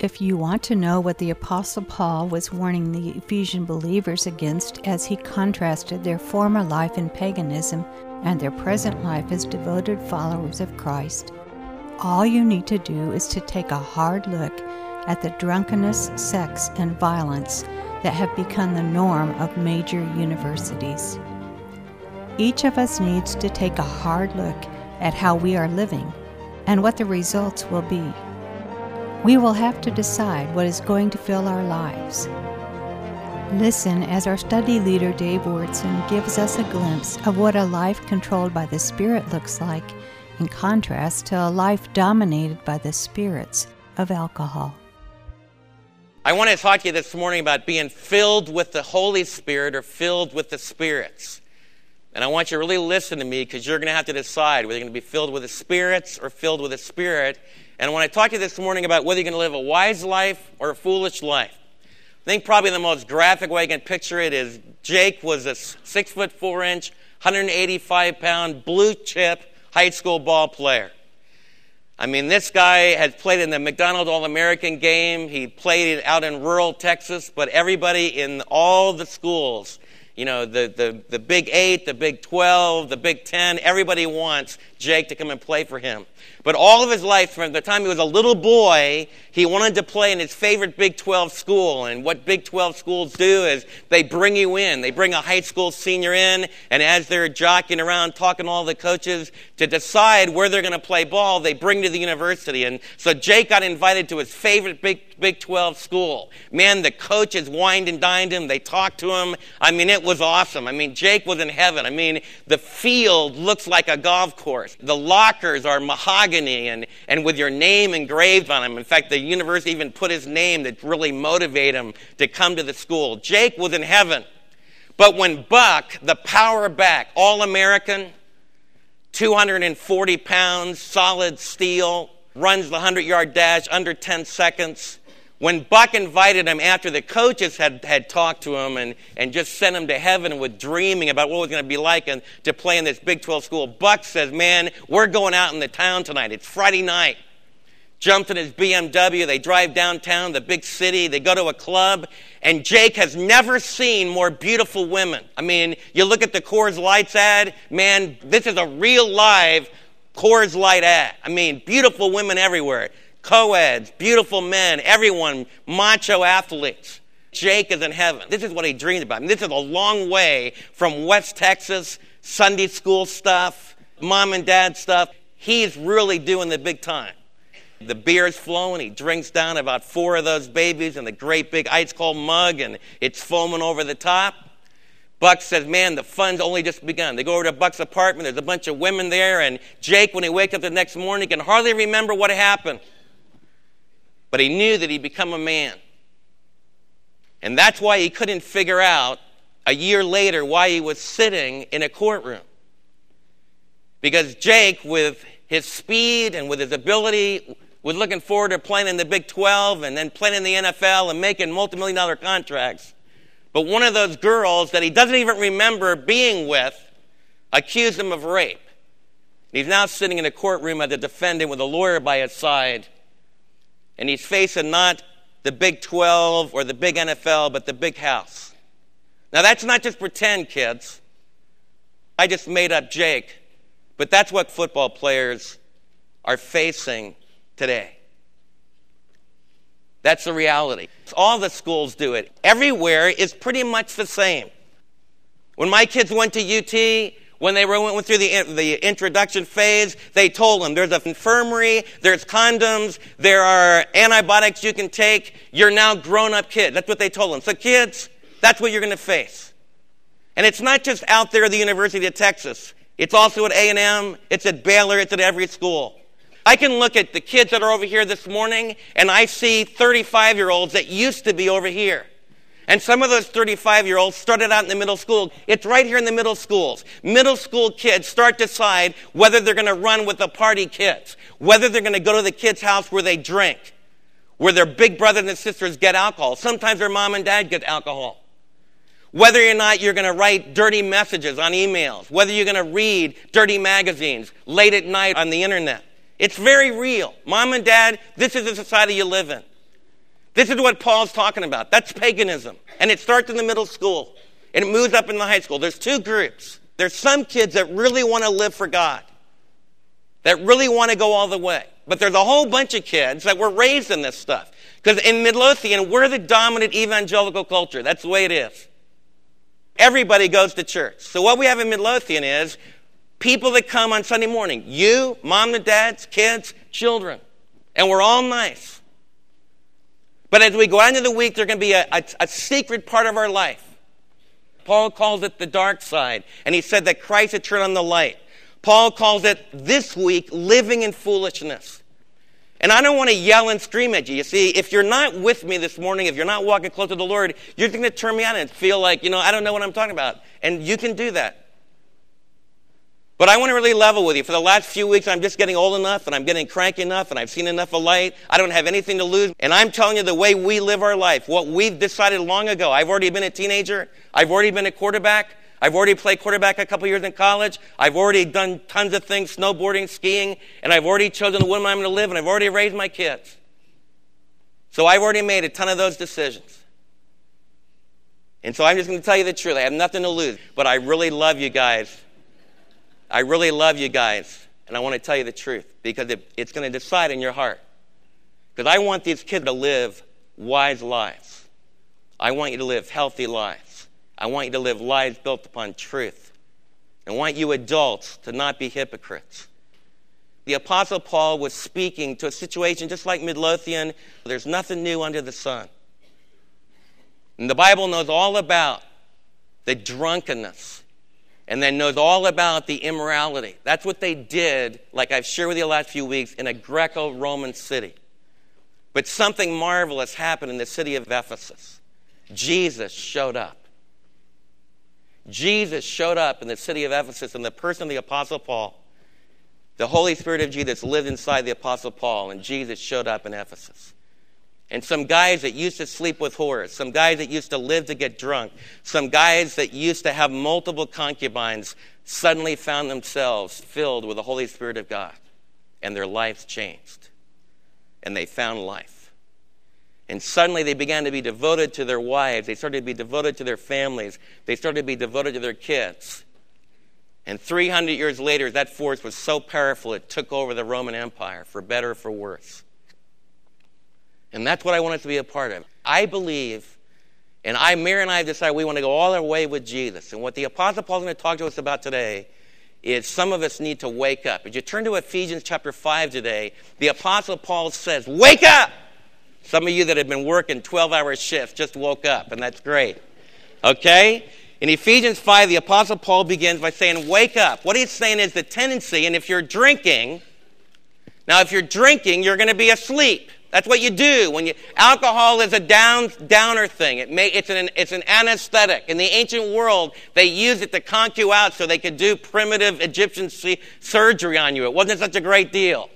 If you want to know what the Apostle Paul was warning the Ephesian believers against as he contrasted their former life in paganism and their present life as devoted followers of Christ, all you need to do is to take a hard look at the drunkenness, sex, and violence that have become the norm of major universities. Each of us needs to take a hard look at how we are living and what the results will be. We will have to decide what is going to fill our lives. Listen as our study leader Dave Wyrtzen gives us a glimpse of what a life controlled by the Spirit looks like, in contrast to a life dominated by the spirits of alcohol. I want to talk to you this morning about being filled with the Holy Spirit or filled with the spirits. And I want you to really listen to me because you're going to have to decide whether you're going to be filled with the spirits or filled with the Spirit. And when I talk to you this morning about whether you're going to live a wise life or a foolish life, I think probably the most graphic way I can picture it is Jake was a six foot four inch, 185 pound blue chip high school ball player. I mean, this guy has played in the McDonald All American game. He played out in rural Texas, but everybody in all the schools you know, the, the, the Big Eight, the Big 12, the Big Ten, everybody wants Jake to come and play for him. But all of his life, from the time he was a little boy, he wanted to play in his favorite Big 12 school. And what Big 12 schools do is they bring you in. They bring a high school senior in, and as they're jockeying around, talking to all the coaches to decide where they're going to play ball, they bring to the university. And so Jake got invited to his favorite Big Big 12 school. Man, the coaches wined and dined him. They talked to him. I mean, it was awesome. I mean, Jake was in heaven. I mean, the field looks like a golf course. The lockers are mahogany and, and with your name engraved on them. In fact, the university even put his name to really motivate him to come to the school. Jake was in heaven. But when Buck, the power back, all American, 240 pounds, solid steel, runs the 100 yard dash under 10 seconds, when Buck invited him after the coaches had, had talked to him and, and just sent him to heaven with dreaming about what it was going to be like and to play in this Big 12 school, Buck says, Man, we're going out in the town tonight. It's Friday night. Jumps in his BMW. They drive downtown, the big city. They go to a club. And Jake has never seen more beautiful women. I mean, you look at the Coors Lights ad, man, this is a real live Coors Light ad. I mean, beautiful women everywhere co-eds, beautiful men, everyone, macho athletes. Jake is in heaven. This is what he dreamed about. I mean, this is a long way from West Texas, Sunday school stuff, mom and dad stuff. He's really doing the big time. The beer is flowing. He drinks down about four of those babies in the great big ice cold mug, and it's foaming over the top. Buck says, Man, the fun's only just begun. They go over to Buck's apartment. There's a bunch of women there, and Jake, when he wakes up the next morning, can hardly remember what happened. But he knew that he'd become a man. And that's why he couldn't figure out a year later why he was sitting in a courtroom. Because Jake, with his speed and with his ability, was looking forward to playing in the Big 12 and then playing in the NFL and making multi million dollar contracts. But one of those girls that he doesn't even remember being with accused him of rape. He's now sitting in a courtroom as a defendant with a lawyer by his side and he's facing not the Big 12 or the big NFL, but the big house. Now, that's not just pretend, kids. I just made up Jake, but that's what football players are facing today. That's the reality. All the schools do it. Everywhere is pretty much the same. When my kids went to UT, when they went through the, the introduction phase, they told them there's an infirmary, there's condoms, there are antibiotics you can take. You're now grown up kids. That's what they told them. So, kids, that's what you're going to face. And it's not just out there at the University of Texas. It's also at A&M, it's at Baylor, it's at every school. I can look at the kids that are over here this morning and I see 35 year olds that used to be over here. And some of those 35 year olds started out in the middle school. It's right here in the middle schools. Middle school kids start to decide whether they're going to run with the party kids, whether they're going to go to the kids' house where they drink, where their big brothers and sisters get alcohol. Sometimes their mom and dad get alcohol. Whether or not you're going to write dirty messages on emails, whether you're going to read dirty magazines late at night on the internet. It's very real. Mom and dad, this is the society you live in. This is what Paul's talking about. That's paganism. And it starts in the middle school and it moves up in the high school. There's two groups. There's some kids that really want to live for God, that really want to go all the way. But there's a whole bunch of kids that were raised in this stuff. Because in Midlothian, we're the dominant evangelical culture. That's the way it is. Everybody goes to church. So what we have in Midlothian is people that come on Sunday morning. You, mom and dads, kids, children. And we're all nice. But as we go into the week, there's going to be a, a, a secret part of our life. Paul calls it the dark side. And he said that Christ had turned on the light. Paul calls it this week living in foolishness. And I don't want to yell and scream at you. You see, if you're not with me this morning, if you're not walking close to the Lord, you're going to turn me on and feel like, you know, I don't know what I'm talking about. And you can do that. But I want to really level with you. For the last few weeks, I'm just getting old enough and I'm getting cranky enough and I've seen enough of light. I don't have anything to lose. And I'm telling you the way we live our life, what we've decided long ago. I've already been a teenager. I've already been a quarterback. I've already played quarterback a couple years in college. I've already done tons of things, snowboarding, skiing, and I've already chosen the woman I'm going to live, and I've already raised my kids. So I've already made a ton of those decisions. And so I'm just going to tell you the truth. I have nothing to lose, but I really love you guys. I really love you guys, and I want to tell you the truth because it, it's going to decide in your heart. Because I want these kids to live wise lives. I want you to live healthy lives. I want you to live lives built upon truth. I want you adults to not be hypocrites. The Apostle Paul was speaking to a situation just like Midlothian. There's nothing new under the sun. And the Bible knows all about the drunkenness and then knows all about the immorality. That's what they did, like I've shared with you the last few weeks, in a Greco Roman city. But something marvelous happened in the city of Ephesus. Jesus showed up. Jesus showed up in the city of Ephesus in the person of the Apostle Paul. The Holy Spirit of Jesus lived inside the Apostle Paul, and Jesus showed up in Ephesus. And some guys that used to sleep with whores, some guys that used to live to get drunk, some guys that used to have multiple concubines suddenly found themselves filled with the Holy Spirit of God, and their lives changed. And they found life. And suddenly they began to be devoted to their wives. They started to be devoted to their families. They started to be devoted to their kids. And 300 years later, that force was so powerful it took over the Roman Empire, for better or for worse. And that's what I want us to be a part of. I believe, and I, Mary and I have decided we want to go all our way with Jesus. And what the Apostle Paul is going to talk to us about today is some of us need to wake up. As you turn to Ephesians chapter 5 today, the Apostle Paul says, Wake up! Some of you that have been working 12 hour shifts just woke up, and that's great. Okay? In Ephesians 5, the Apostle Paul begins by saying, Wake up. What he's saying is the tendency, and if you're drinking, now if you're drinking, you're going to be asleep. That's what you do when you. Alcohol is a down downer thing. It may, it's an it's an anesthetic. In the ancient world, they used it to conk you out so they could do primitive Egyptian surgery on you. It wasn't such a great deal.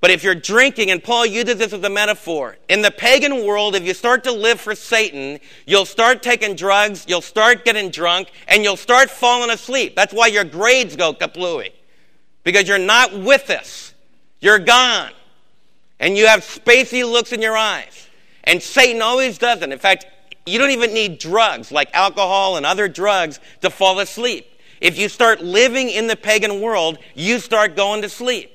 But if you're drinking, and Paul uses this as a metaphor, in the pagan world, if you start to live for Satan, you'll start taking drugs, you'll start getting drunk, and you'll start falling asleep. That's why your grades go kaplooey. Because you're not with us. You're gone. And you have spacey looks in your eyes. And Satan always does it. In fact, you don't even need drugs like alcohol and other drugs to fall asleep. If you start living in the pagan world, you start going to sleep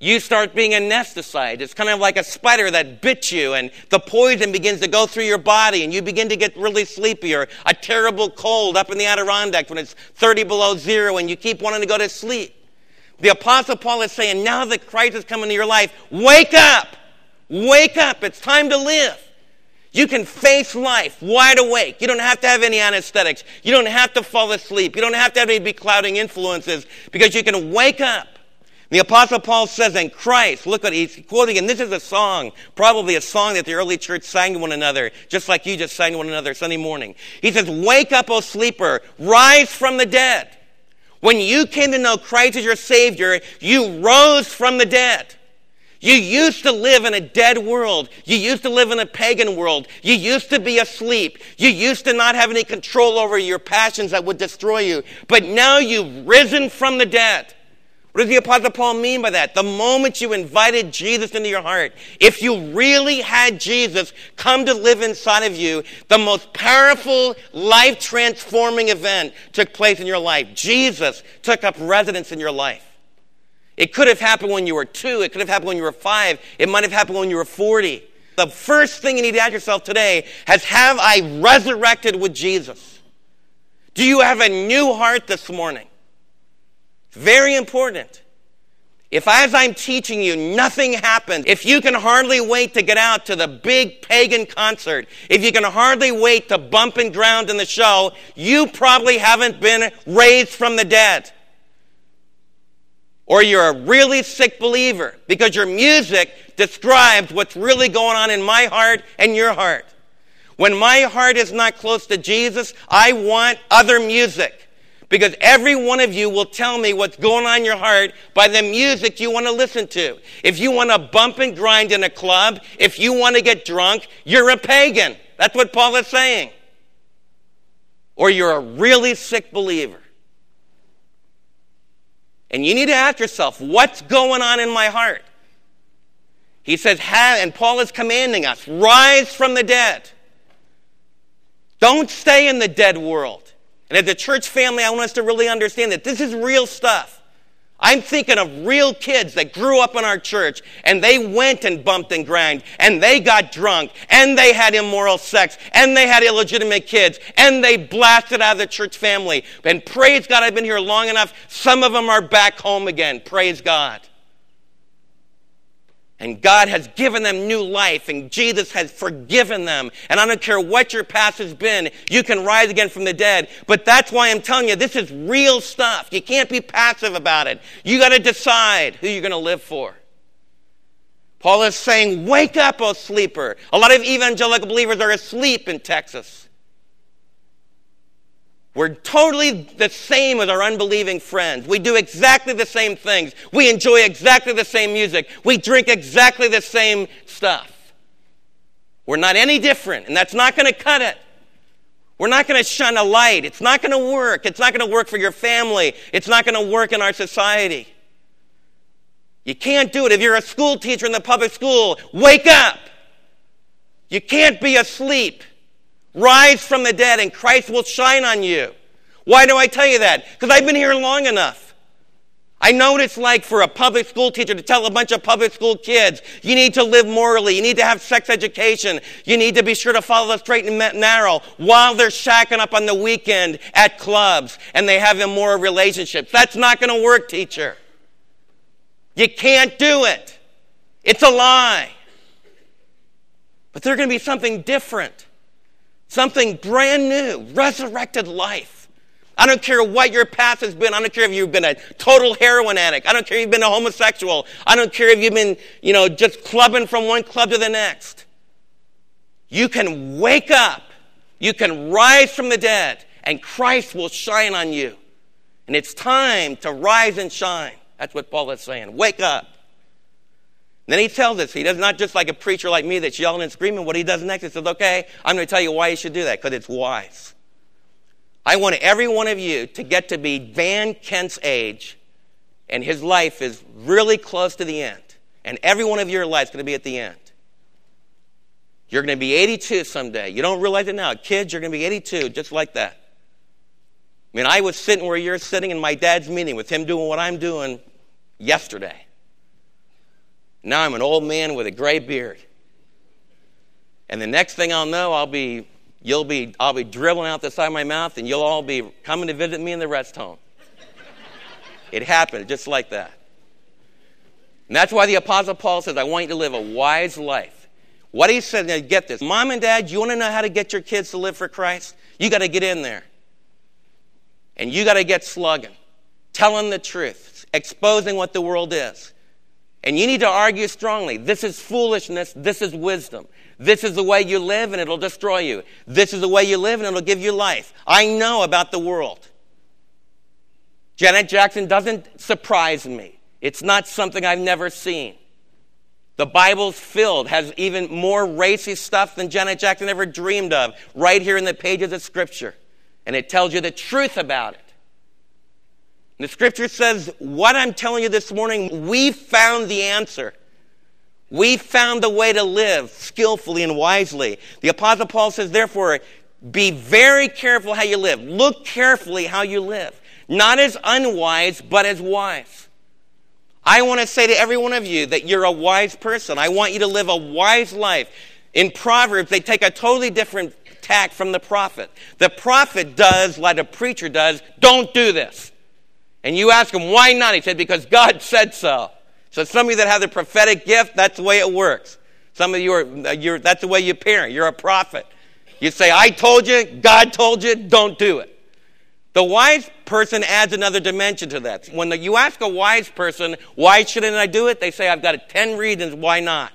you start being anesthetized. It's kind of like a spider that bit you, and the poison begins to go through your body, and you begin to get really sleepy, or a terrible cold up in the Adirondacks when it's 30 below zero, and you keep wanting to go to sleep. The Apostle Paul is saying, now that Christ has come into your life, wake up! Wake up! It's time to live. You can face life wide awake. You don't have to have any anesthetics. You don't have to fall asleep. You don't have to have any beclouding influences because you can wake up the Apostle Paul says, in Christ, look what he's quoting, and this is a song, probably a song that the early church sang to one another, just like you just sang to one another Sunday morning. He says, Wake up, O sleeper, rise from the dead. When you came to know Christ as your Savior, you rose from the dead. You used to live in a dead world. You used to live in a pagan world. You used to be asleep. You used to not have any control over your passions that would destroy you. But now you've risen from the dead. What does the Apostle Paul mean by that? The moment you invited Jesus into your heart, if you really had Jesus come to live inside of you, the most powerful, life transforming event took place in your life. Jesus took up residence in your life. It could have happened when you were two, it could have happened when you were five, it might have happened when you were 40. The first thing you need to ask yourself today is Have I resurrected with Jesus? Do you have a new heart this morning? Very important. If as I'm teaching you, nothing happened, if you can hardly wait to get out to the big pagan concert, if you can hardly wait to bump and ground in the show, you probably haven't been raised from the dead. Or you're a really sick believer because your music describes what's really going on in my heart and your heart. When my heart is not close to Jesus, I want other music. Because every one of you will tell me what's going on in your heart by the music you want to listen to. If you want to bump and grind in a club, if you want to get drunk, you're a pagan. That's what Paul is saying. Or you're a really sick believer. And you need to ask yourself, what's going on in my heart? He says, and Paul is commanding us, rise from the dead. Don't stay in the dead world. And as a church family, I want us to really understand that this is real stuff. I'm thinking of real kids that grew up in our church and they went and bumped and grind and they got drunk and they had immoral sex and they had illegitimate kids and they blasted out of the church family. And praise God, I've been here long enough. Some of them are back home again. Praise God. And God has given them new life, and Jesus has forgiven them. And I don't care what your past has been, you can rise again from the dead. But that's why I'm telling you, this is real stuff. You can't be passive about it. You got to decide who you're going to live for. Paul is saying, Wake up, O sleeper. A lot of evangelical believers are asleep in Texas. We're totally the same as our unbelieving friends. We do exactly the same things. We enjoy exactly the same music. We drink exactly the same stuff. We're not any different, and that's not going to cut it. We're not going to shine a light. It's not going to work. It's not going to work for your family. It's not going to work in our society. You can't do it. If you're a school teacher in the public school, wake up. You can't be asleep. Rise from the dead and Christ will shine on you. Why do I tell you that? Because I've been here long enough. I know what it's like for a public school teacher to tell a bunch of public school kids, you need to live morally, you need to have sex education, you need to be sure to follow the straight and narrow while they're shacking up on the weekend at clubs and they have immoral relationships. That's not going to work, teacher. You can't do it. It's a lie. But there's going to be something different. Something brand new, resurrected life. I don't care what your past has been. I don't care if you've been a total heroin addict. I don't care if you've been a homosexual. I don't care if you've been, you know, just clubbing from one club to the next. You can wake up. You can rise from the dead, and Christ will shine on you. And it's time to rise and shine. That's what Paul is saying. Wake up. Then he tells us, he does not just like a preacher like me that's yelling and screaming. What he does next, he says, okay, I'm going to tell you why you should do that, because it's wise. I want every one of you to get to be Van Kent's age, and his life is really close to the end. And every one of your lives is going to be at the end. You're going to be 82 someday. You don't realize it now. Kids, you're going to be 82, just like that. I mean, I was sitting where you're sitting in my dad's meeting with him doing what I'm doing yesterday. Now I'm an old man with a gray beard. And the next thing I'll know, I'll be, you'll be, I'll be dribbling out the side of my mouth, and you'll all be coming to visit me in the rest home. it happened just like that. And that's why the Apostle Paul says, I want you to live a wise life. What he said, now get this. Mom and dad, you want to know how to get your kids to live for Christ? You got to get in there. And you got to get slugging, telling the truth, exposing what the world is. And you need to argue strongly. This is foolishness. This is wisdom. This is the way you live and it'll destroy you. This is the way you live and it'll give you life. I know about the world. Janet Jackson doesn't surprise me. It's not something I've never seen. The Bible's filled, has even more racy stuff than Janet Jackson ever dreamed of, right here in the pages of Scripture. And it tells you the truth about it. The scripture says, What I'm telling you this morning, we found the answer. We found the way to live skillfully and wisely. The Apostle Paul says, Therefore, be very careful how you live. Look carefully how you live. Not as unwise, but as wise. I want to say to every one of you that you're a wise person. I want you to live a wise life. In Proverbs, they take a totally different tack from the prophet. The prophet does like a preacher does, don't do this. And you ask him, why not? He said, because God said so. So some of you that have the prophetic gift, that's the way it works. Some of you are, uh, you're, that's the way you parent. You're a prophet. You say, I told you, God told you, don't do it. The wise person adds another dimension to that. When the, you ask a wise person, why shouldn't I do it? They say, I've got 10 reasons why not.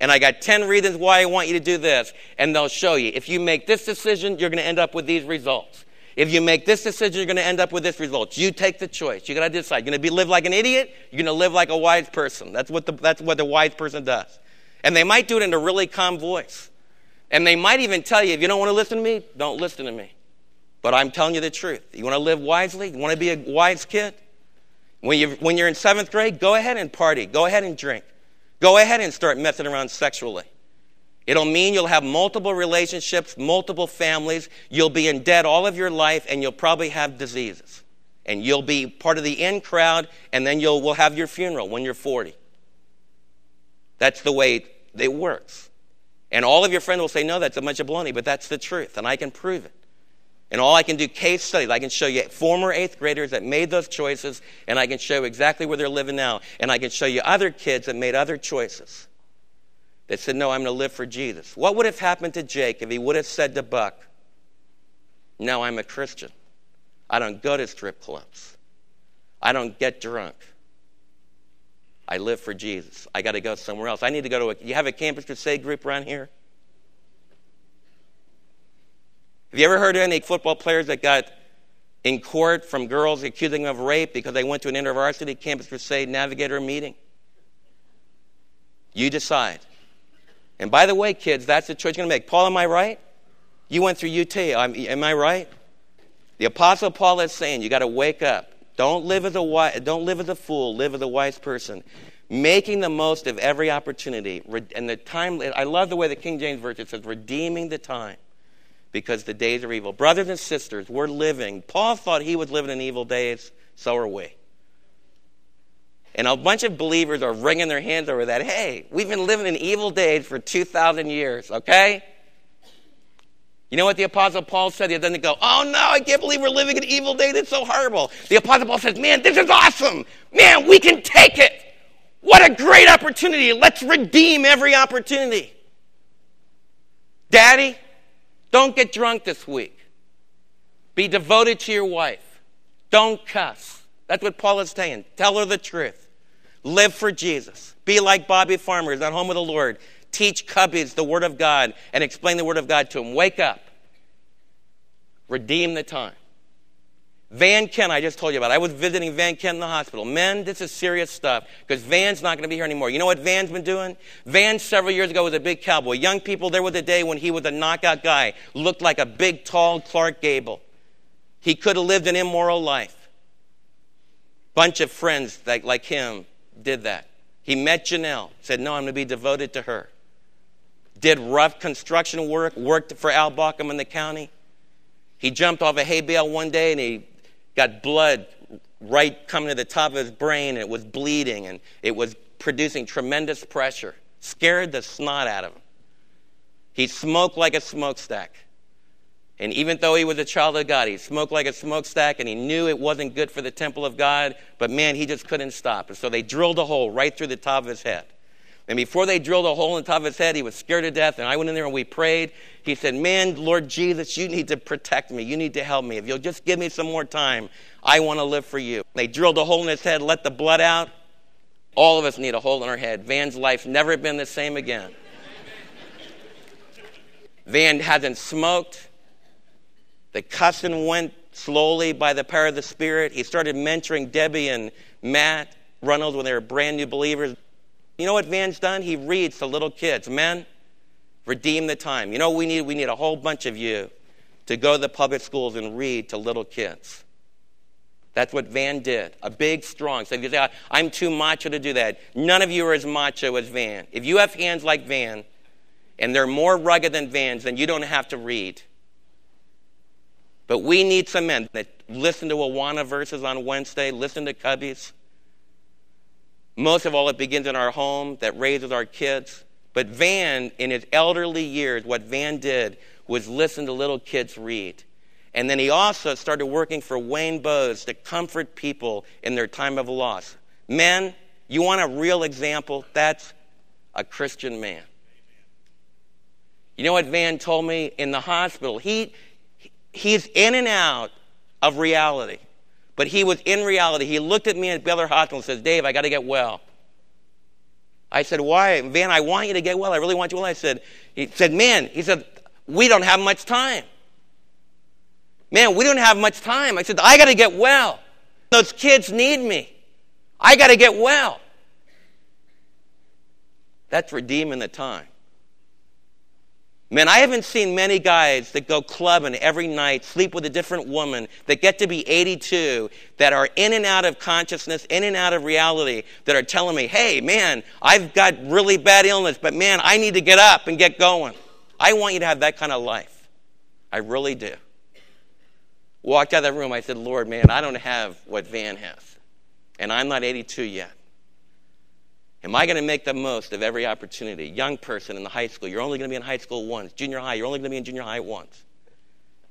And I got 10 reasons why I want you to do this. And they'll show you. If you make this decision, you're going to end up with these results. If you make this decision, you're going to end up with this result. You take the choice. You got to decide. You're going to be live like an idiot. You're going to live like a wise person. That's what the, that's what the wise person does. And they might do it in a really calm voice. And they might even tell you, if you don't want to listen to me, don't listen to me. But I'm telling you the truth. You want to live wisely? You want to be a wise kid? When, you, when you're in seventh grade, go ahead and party. Go ahead and drink. Go ahead and start messing around sexually. It'll mean you'll have multiple relationships, multiple families. You'll be in debt all of your life, and you'll probably have diseases. And you'll be part of the in crowd, and then you'll we'll have your funeral when you're 40. That's the way it works. And all of your friends will say, no, that's a bunch of baloney, but that's the truth, and I can prove it. And all I can do case studies. I can show you former eighth graders that made those choices, and I can show you exactly where they're living now. And I can show you other kids that made other choices that said, No, I'm going to live for Jesus. What would have happened to Jake if he would have said to Buck, No, I'm a Christian. I don't go to strip clubs. I don't get drunk. I live for Jesus. I got to go somewhere else. I need to go to a. You have a campus crusade group around here? Have you ever heard of any football players that got in court from girls accusing them of rape because they went to an intervarsity campus crusade navigator meeting? You decide. And by the way, kids, that's the choice you're going to make. Paul, am I right? You went through UT. Um, am I right? The Apostle Paul is saying you got to wake up. Don't live as a don't live as a fool. Live as a wise person, making the most of every opportunity. And the time. I love the way the King James version says, "Redeeming the time." because the days are evil. Brothers and sisters, we're living. Paul thought he was living in evil days, so are we. And a bunch of believers are wringing their hands over that. Hey, we've been living in evil days for 2,000 years, okay? You know what the Apostle Paul said? He doesn't go, oh no, I can't believe we're living in evil days. It's so horrible. The Apostle Paul says, man, this is awesome. Man, we can take it. What a great opportunity. Let's redeem every opportunity. Daddy, don't get drunk this week. Be devoted to your wife. Don't cuss. That's what Paul is saying. Tell her the truth. Live for Jesus. Be like Bobby Farmers at home with the Lord. Teach cubbies the Word of God and explain the Word of God to them. Wake up. Redeem the time. Van Ken, I just told you about. I was visiting Van Ken in the hospital. Men, this is serious stuff because Van's not going to be here anymore. You know what Van's been doing? Van, several years ago, was a big cowboy. Young people, there was a day when he was a knockout guy, looked like a big, tall Clark Gable. He could have lived an immoral life. Bunch of friends like him did that. He met Janelle, said, No, I'm going to be devoted to her. Did rough construction work, worked for Al Bauckham in the county. He jumped off a hay bale one day and he got blood right coming to the top of his brain, and it was bleeding, and it was producing tremendous pressure. Scared the snot out of him. He smoked like a smokestack. And even though he was a child of God, he smoked like a smokestack and he knew it wasn't good for the temple of God, but man, he just couldn't stop. And so they drilled a hole right through the top of his head. And before they drilled a hole in the top of his head, he was scared to death. And I went in there and we prayed. He said, Man, Lord Jesus, you need to protect me. You need to help me. If you'll just give me some more time, I want to live for you. They drilled a hole in his head, let the blood out. All of us need a hole in our head. Van's life's never been the same again. Van hasn't smoked. The cussing went slowly by the power of the Spirit. He started mentoring Debbie and Matt Reynolds when they were brand new believers. You know what Van's done? He reads to little kids. Men, redeem the time. You know we need? We need a whole bunch of you to go to the public schools and read to little kids. That's what Van did. A big, strong. So if you say, I'm too macho to do that, none of you are as macho as Van. If you have hands like Van, and they're more rugged than Van's, then you don't have to read. But we need some men that listen to Awana verses on Wednesday, listen to Cubbies. Most of all, it begins in our home that raises our kids. But Van, in his elderly years, what Van did was listen to little kids read. And then he also started working for Wayne Bowes to comfort people in their time of loss. Men, you want a real example? That's a Christian man. You know what Van told me in the hospital? He, he's in and out of reality. But he was in reality. He looked at me at Baylor Hospital and says, Dave, I got to get well. I said, Why? Van, I want you to get well. I really want you well. I said, He said, Man, he said, we don't have much time. Man, we don't have much time. I said, I got to get well. Those kids need me. I got to get well. That's redeeming the time. Man, I haven't seen many guys that go clubbing every night, sleep with a different woman, that get to be 82, that are in and out of consciousness, in and out of reality, that are telling me, hey, man, I've got really bad illness, but man, I need to get up and get going. I want you to have that kind of life. I really do. Walked out of that room, I said, Lord, man, I don't have what Van has. And I'm not 82 yet. Am I going to make the most of every opportunity? Young person in the high school, you're only going to be in high school once. Junior high, you're only going to be in junior high once.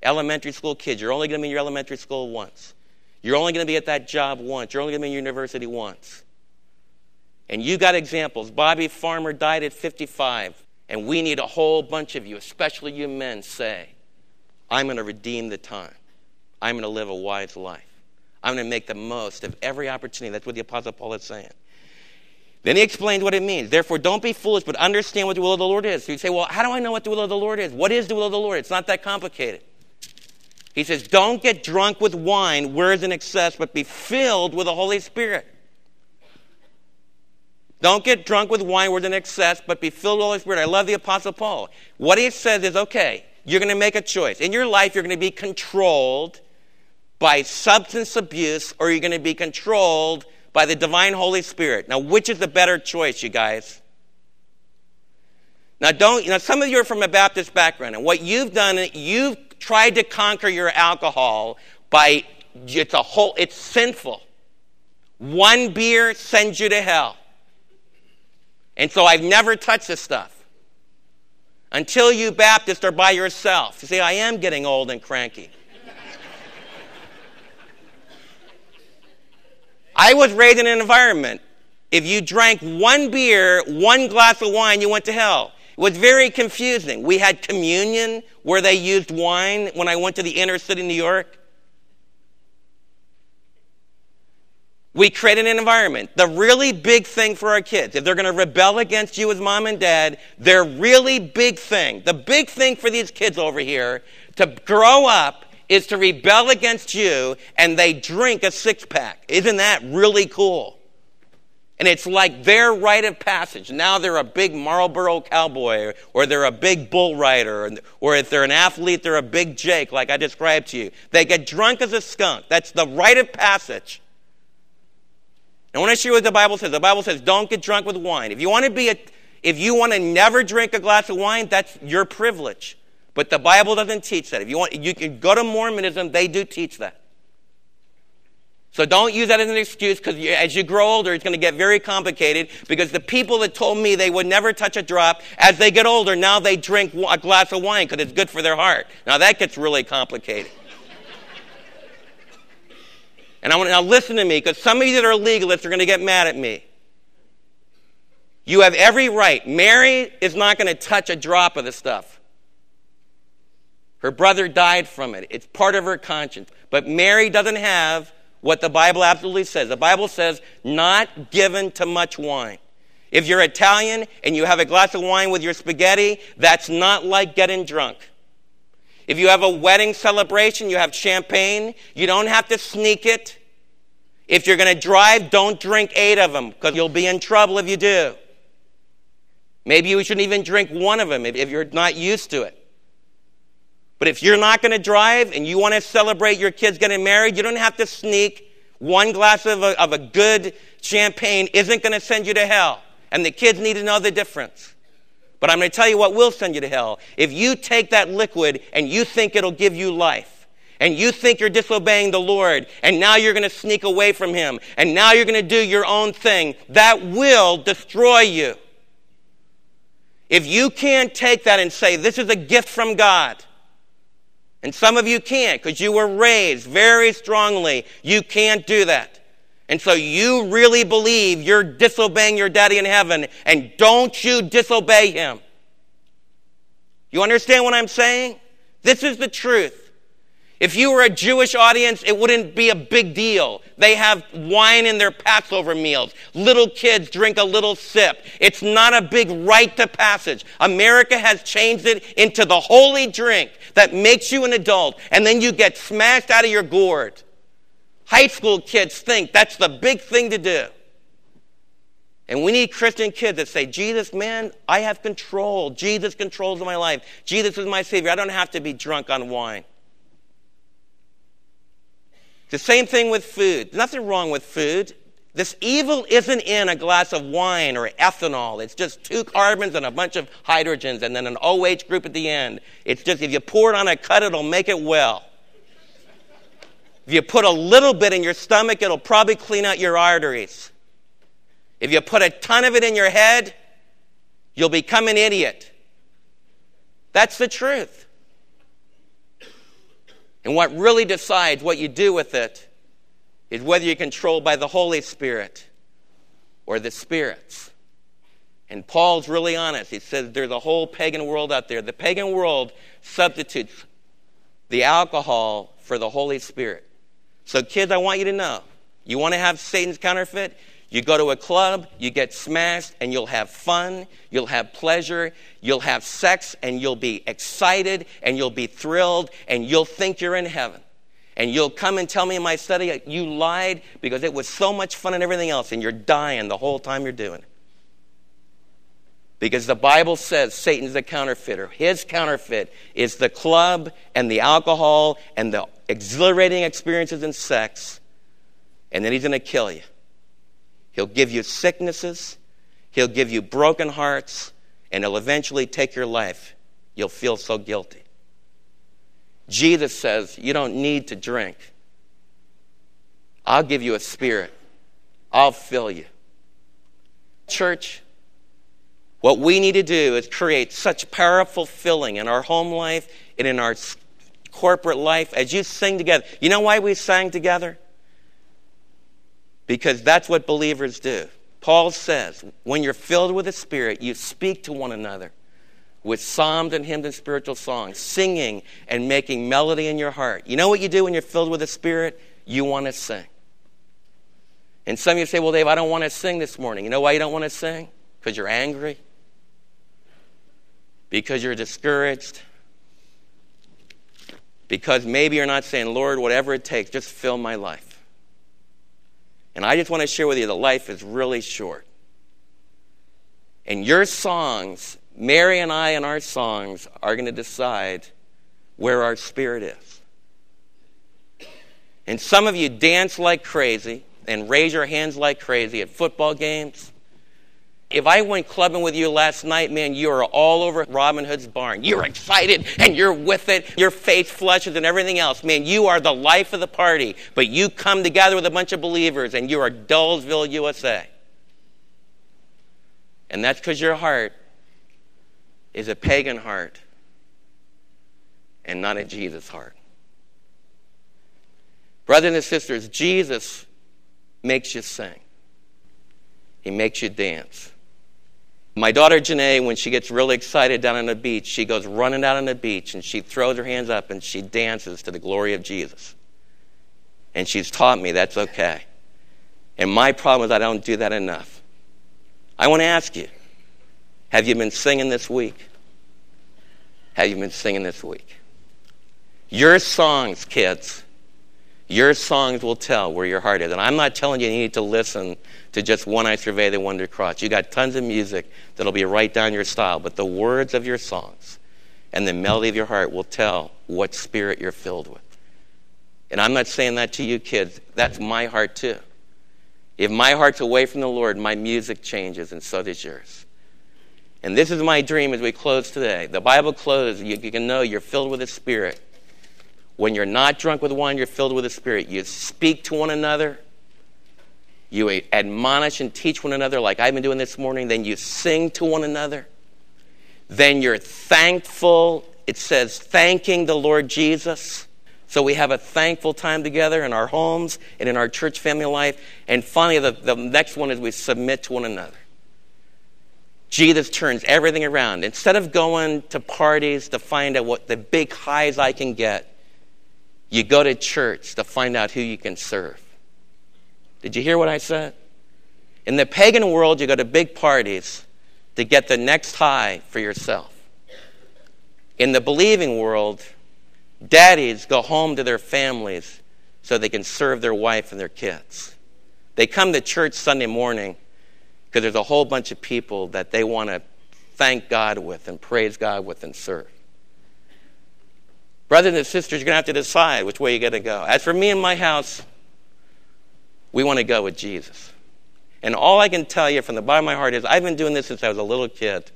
Elementary school kids, you're only going to be in your elementary school once. You're only going to be at that job once. You're only going to be in university once. And you got examples. Bobby Farmer died at 55. And we need a whole bunch of you, especially you men, say, I'm going to redeem the time. I'm going to live a wise life. I'm going to make the most of every opportunity. That's what the Apostle Paul is saying. Then he explains what it means. Therefore, don't be foolish, but understand what the will of the Lord is. So you say, well, how do I know what the will of the Lord is? What is the will of the Lord? It's not that complicated. He says, don't get drunk with wine, whereas in excess, but be filled with the Holy Spirit. Don't get drunk with wine whereas in excess, but be filled with the Holy Spirit. I love the Apostle Paul. What he says is, okay, you're going to make a choice. In your life, you're going to be controlled by substance abuse, or you're going to be controlled by the divine Holy Spirit. Now, which is the better choice, you guys? Now, don't, you know, some of you are from a Baptist background, and what you've done, you've tried to conquer your alcohol by, it's a whole, it's sinful. One beer sends you to hell. And so I've never touched this stuff. Until you Baptists are by yourself. You see, I am getting old and cranky. I was raised in an environment. If you drank one beer, one glass of wine, you went to hell. It was very confusing. We had communion where they used wine when I went to the inner city, of New York. We created an environment. The really big thing for our kids, if they're going to rebel against you as mom and dad, their really big thing, the big thing for these kids over here to grow up is to rebel against you and they drink a six pack. Isn't that really cool? And it's like their rite of passage. Now they're a big Marlboro cowboy, or they're a big bull rider, or if they're an athlete, they're a big Jake, like I described to you. They get drunk as a skunk. That's the rite of passage. I want to you what the Bible says. The Bible says, don't get drunk with wine. If you want to be a, if you want to never drink a glass of wine, that's your privilege. But the Bible doesn't teach that. If you want, you can go to Mormonism, they do teach that. So don't use that as an excuse because as you grow older, it's going to get very complicated because the people that told me they would never touch a drop, as they get older, now they drink a glass of wine because it's good for their heart. Now that gets really complicated. and I want now listen to me because some of you that are legalists are going to get mad at me. You have every right. Mary is not going to touch a drop of the stuff. Her brother died from it. It's part of her conscience. But Mary doesn't have what the Bible absolutely says. The Bible says, not given to much wine. If you're Italian and you have a glass of wine with your spaghetti, that's not like getting drunk. If you have a wedding celebration, you have champagne, you don't have to sneak it. If you're going to drive, don't drink eight of them because you'll be in trouble if you do. Maybe you shouldn't even drink one of them if you're not used to it. But if you're not going to drive and you want to celebrate your kids getting married, you don't have to sneak One glass of a, of a good champagne isn't going to send you to hell. And the kids need to know the difference. But I'm going to tell you what will send you to hell. If you take that liquid and you think it'll give you life, and you think you're disobeying the Lord, and now you're going to sneak away from Him, and now you're going to do your own thing, that will destroy you. If you can't take that and say, This is a gift from God, and some of you can't because you were raised very strongly, you can't do that. And so you really believe you're disobeying your daddy in heaven, and don't you disobey him. You understand what I'm saying? This is the truth. If you were a Jewish audience, it wouldn't be a big deal. They have wine in their Passover meals. Little kids drink a little sip. It's not a big rite to passage. America has changed it into the holy drink that makes you an adult, and then you get smashed out of your gourd. High school kids think that's the big thing to do. And we need Christian kids that say, Jesus, man, I have control. Jesus controls my life. Jesus is my Savior. I don't have to be drunk on wine. The same thing with food. Nothing wrong with food. This evil isn't in a glass of wine or ethanol. It's just two carbons and a bunch of hydrogens and then an OH group at the end. It's just if you pour it on a cut, it'll make it well. If you put a little bit in your stomach, it'll probably clean out your arteries. If you put a ton of it in your head, you'll become an idiot. That's the truth. And what really decides what you do with it is whether you're controlled by the Holy Spirit or the spirits. And Paul's really honest. He says there's a whole pagan world out there. The pagan world substitutes the alcohol for the Holy Spirit. So, kids, I want you to know you want to have Satan's counterfeit? You go to a club, you get smashed, and you'll have fun, you'll have pleasure, you'll have sex, and you'll be excited, and you'll be thrilled, and you'll think you're in heaven. And you'll come and tell me in my study, you lied because it was so much fun and everything else, and you're dying the whole time you're doing it. Because the Bible says Satan's a counterfeiter. His counterfeit is the club and the alcohol and the exhilarating experiences in sex, and then he's going to kill you. He'll give you sicknesses, He'll give you broken hearts, and He'll eventually take your life. You'll feel so guilty. Jesus says, You don't need to drink. I'll give you a spirit, I'll fill you. Church, what we need to do is create such powerful filling in our home life and in our corporate life as you sing together. You know why we sang together? Because that's what believers do. Paul says, when you're filled with the Spirit, you speak to one another with psalms and hymns and spiritual songs, singing and making melody in your heart. You know what you do when you're filled with the Spirit? You want to sing. And some of you say, Well, Dave, I don't want to sing this morning. You know why you don't want to sing? Because you're angry, because you're discouraged, because maybe you're not saying, Lord, whatever it takes, just fill my life. And I just want to share with you that life is really short. And your songs, Mary and I and our songs, are going to decide where our spirit is. And some of you dance like crazy and raise your hands like crazy at football games if I went clubbing with you last night, man, you are all over Robin Hood's barn. You're excited and you're with it. Your face flushes and everything else. Man, you are the life of the party. But you come together with a bunch of believers and you are Dullsville, USA. And that's because your heart is a pagan heart and not a Jesus heart. Brothers and sisters, Jesus makes you sing, He makes you dance. My daughter Janae, when she gets really excited down on the beach, she goes running down on the beach and she throws her hands up and she dances to the glory of Jesus. And she's taught me that's okay. And my problem is I don't do that enough. I want to ask you have you been singing this week? Have you been singing this week? Your songs, kids, your songs will tell where your heart is. And I'm not telling you you need to listen to just When I Survey the Wonder Cross. You got tons of music that'll be right down your style, but the words of your songs and the melody of your heart will tell what spirit you're filled with. And I'm not saying that to you kids. That's my heart too. If my heart's away from the Lord, my music changes, and so does yours. And this is my dream as we close today. The Bible closes, you, you can know you're filled with the Spirit. When you're not drunk with wine, you're filled with the Spirit. You speak to one another. You admonish and teach one another, like I've been doing this morning. Then you sing to one another. Then you're thankful. It says, thanking the Lord Jesus. So we have a thankful time together in our homes and in our church family life. And finally, the, the next one is we submit to one another. Jesus turns everything around. Instead of going to parties to find out what the big highs I can get, you go to church to find out who you can serve. Did you hear what I said? In the pagan world, you go to big parties to get the next high for yourself. In the believing world, Daddies go home to their families so they can serve their wife and their kids. They come to church Sunday morning because there's a whole bunch of people that they want to thank God with and praise God with and serve. Brothers and sisters, you're going to have to decide which way you're going to go. As for me and my house, we want to go with Jesus. And all I can tell you from the bottom of my heart is I've been doing this since I was a little kid.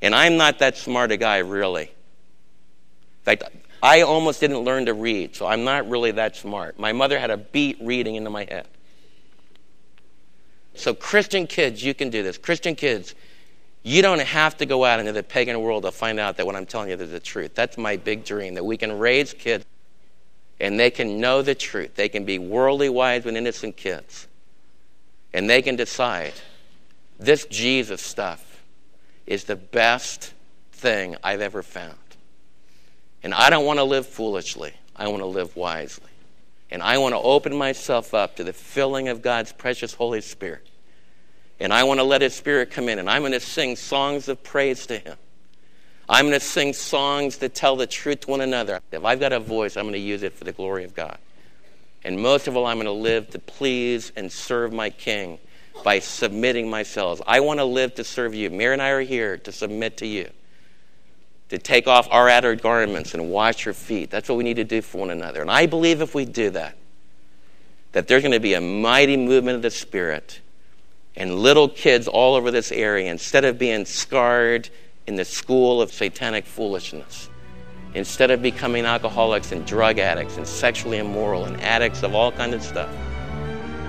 And I'm not that smart a guy, really. In fact, I almost didn't learn to read, so I'm not really that smart. My mother had a beat reading into my head. So, Christian kids, you can do this. Christian kids, you don't have to go out into the pagan world to find out that what I'm telling you is the truth. That's my big dream that we can raise kids and they can know the truth. They can be worldly wise and innocent kids. And they can decide this Jesus stuff is the best thing I've ever found. And I don't want to live foolishly, I want to live wisely. And I want to open myself up to the filling of God's precious Holy Spirit. And I want to let His Spirit come in, and I'm going to sing songs of praise to Him. I'm going to sing songs that tell the truth to one another. If I've got a voice, I'm going to use it for the glory of God. And most of all, I'm going to live to please and serve my King by submitting myself. I want to live to serve you. Mary and I are here to submit to you to take off our outer garments and wash your feet. That's what we need to do for one another. And I believe if we do that, that there's going to be a mighty movement of the Spirit. And little kids all over this area, instead of being scarred in the school of satanic foolishness, instead of becoming alcoholics and drug addicts and sexually immoral and addicts of all kinds of stuff,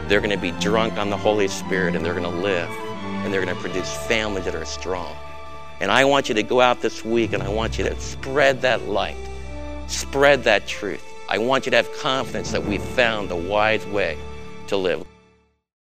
they're going to be drunk on the Holy Spirit and they're going to live and they're going to produce families that are strong. And I want you to go out this week and I want you to spread that light, spread that truth. I want you to have confidence that we've found the wise way to live.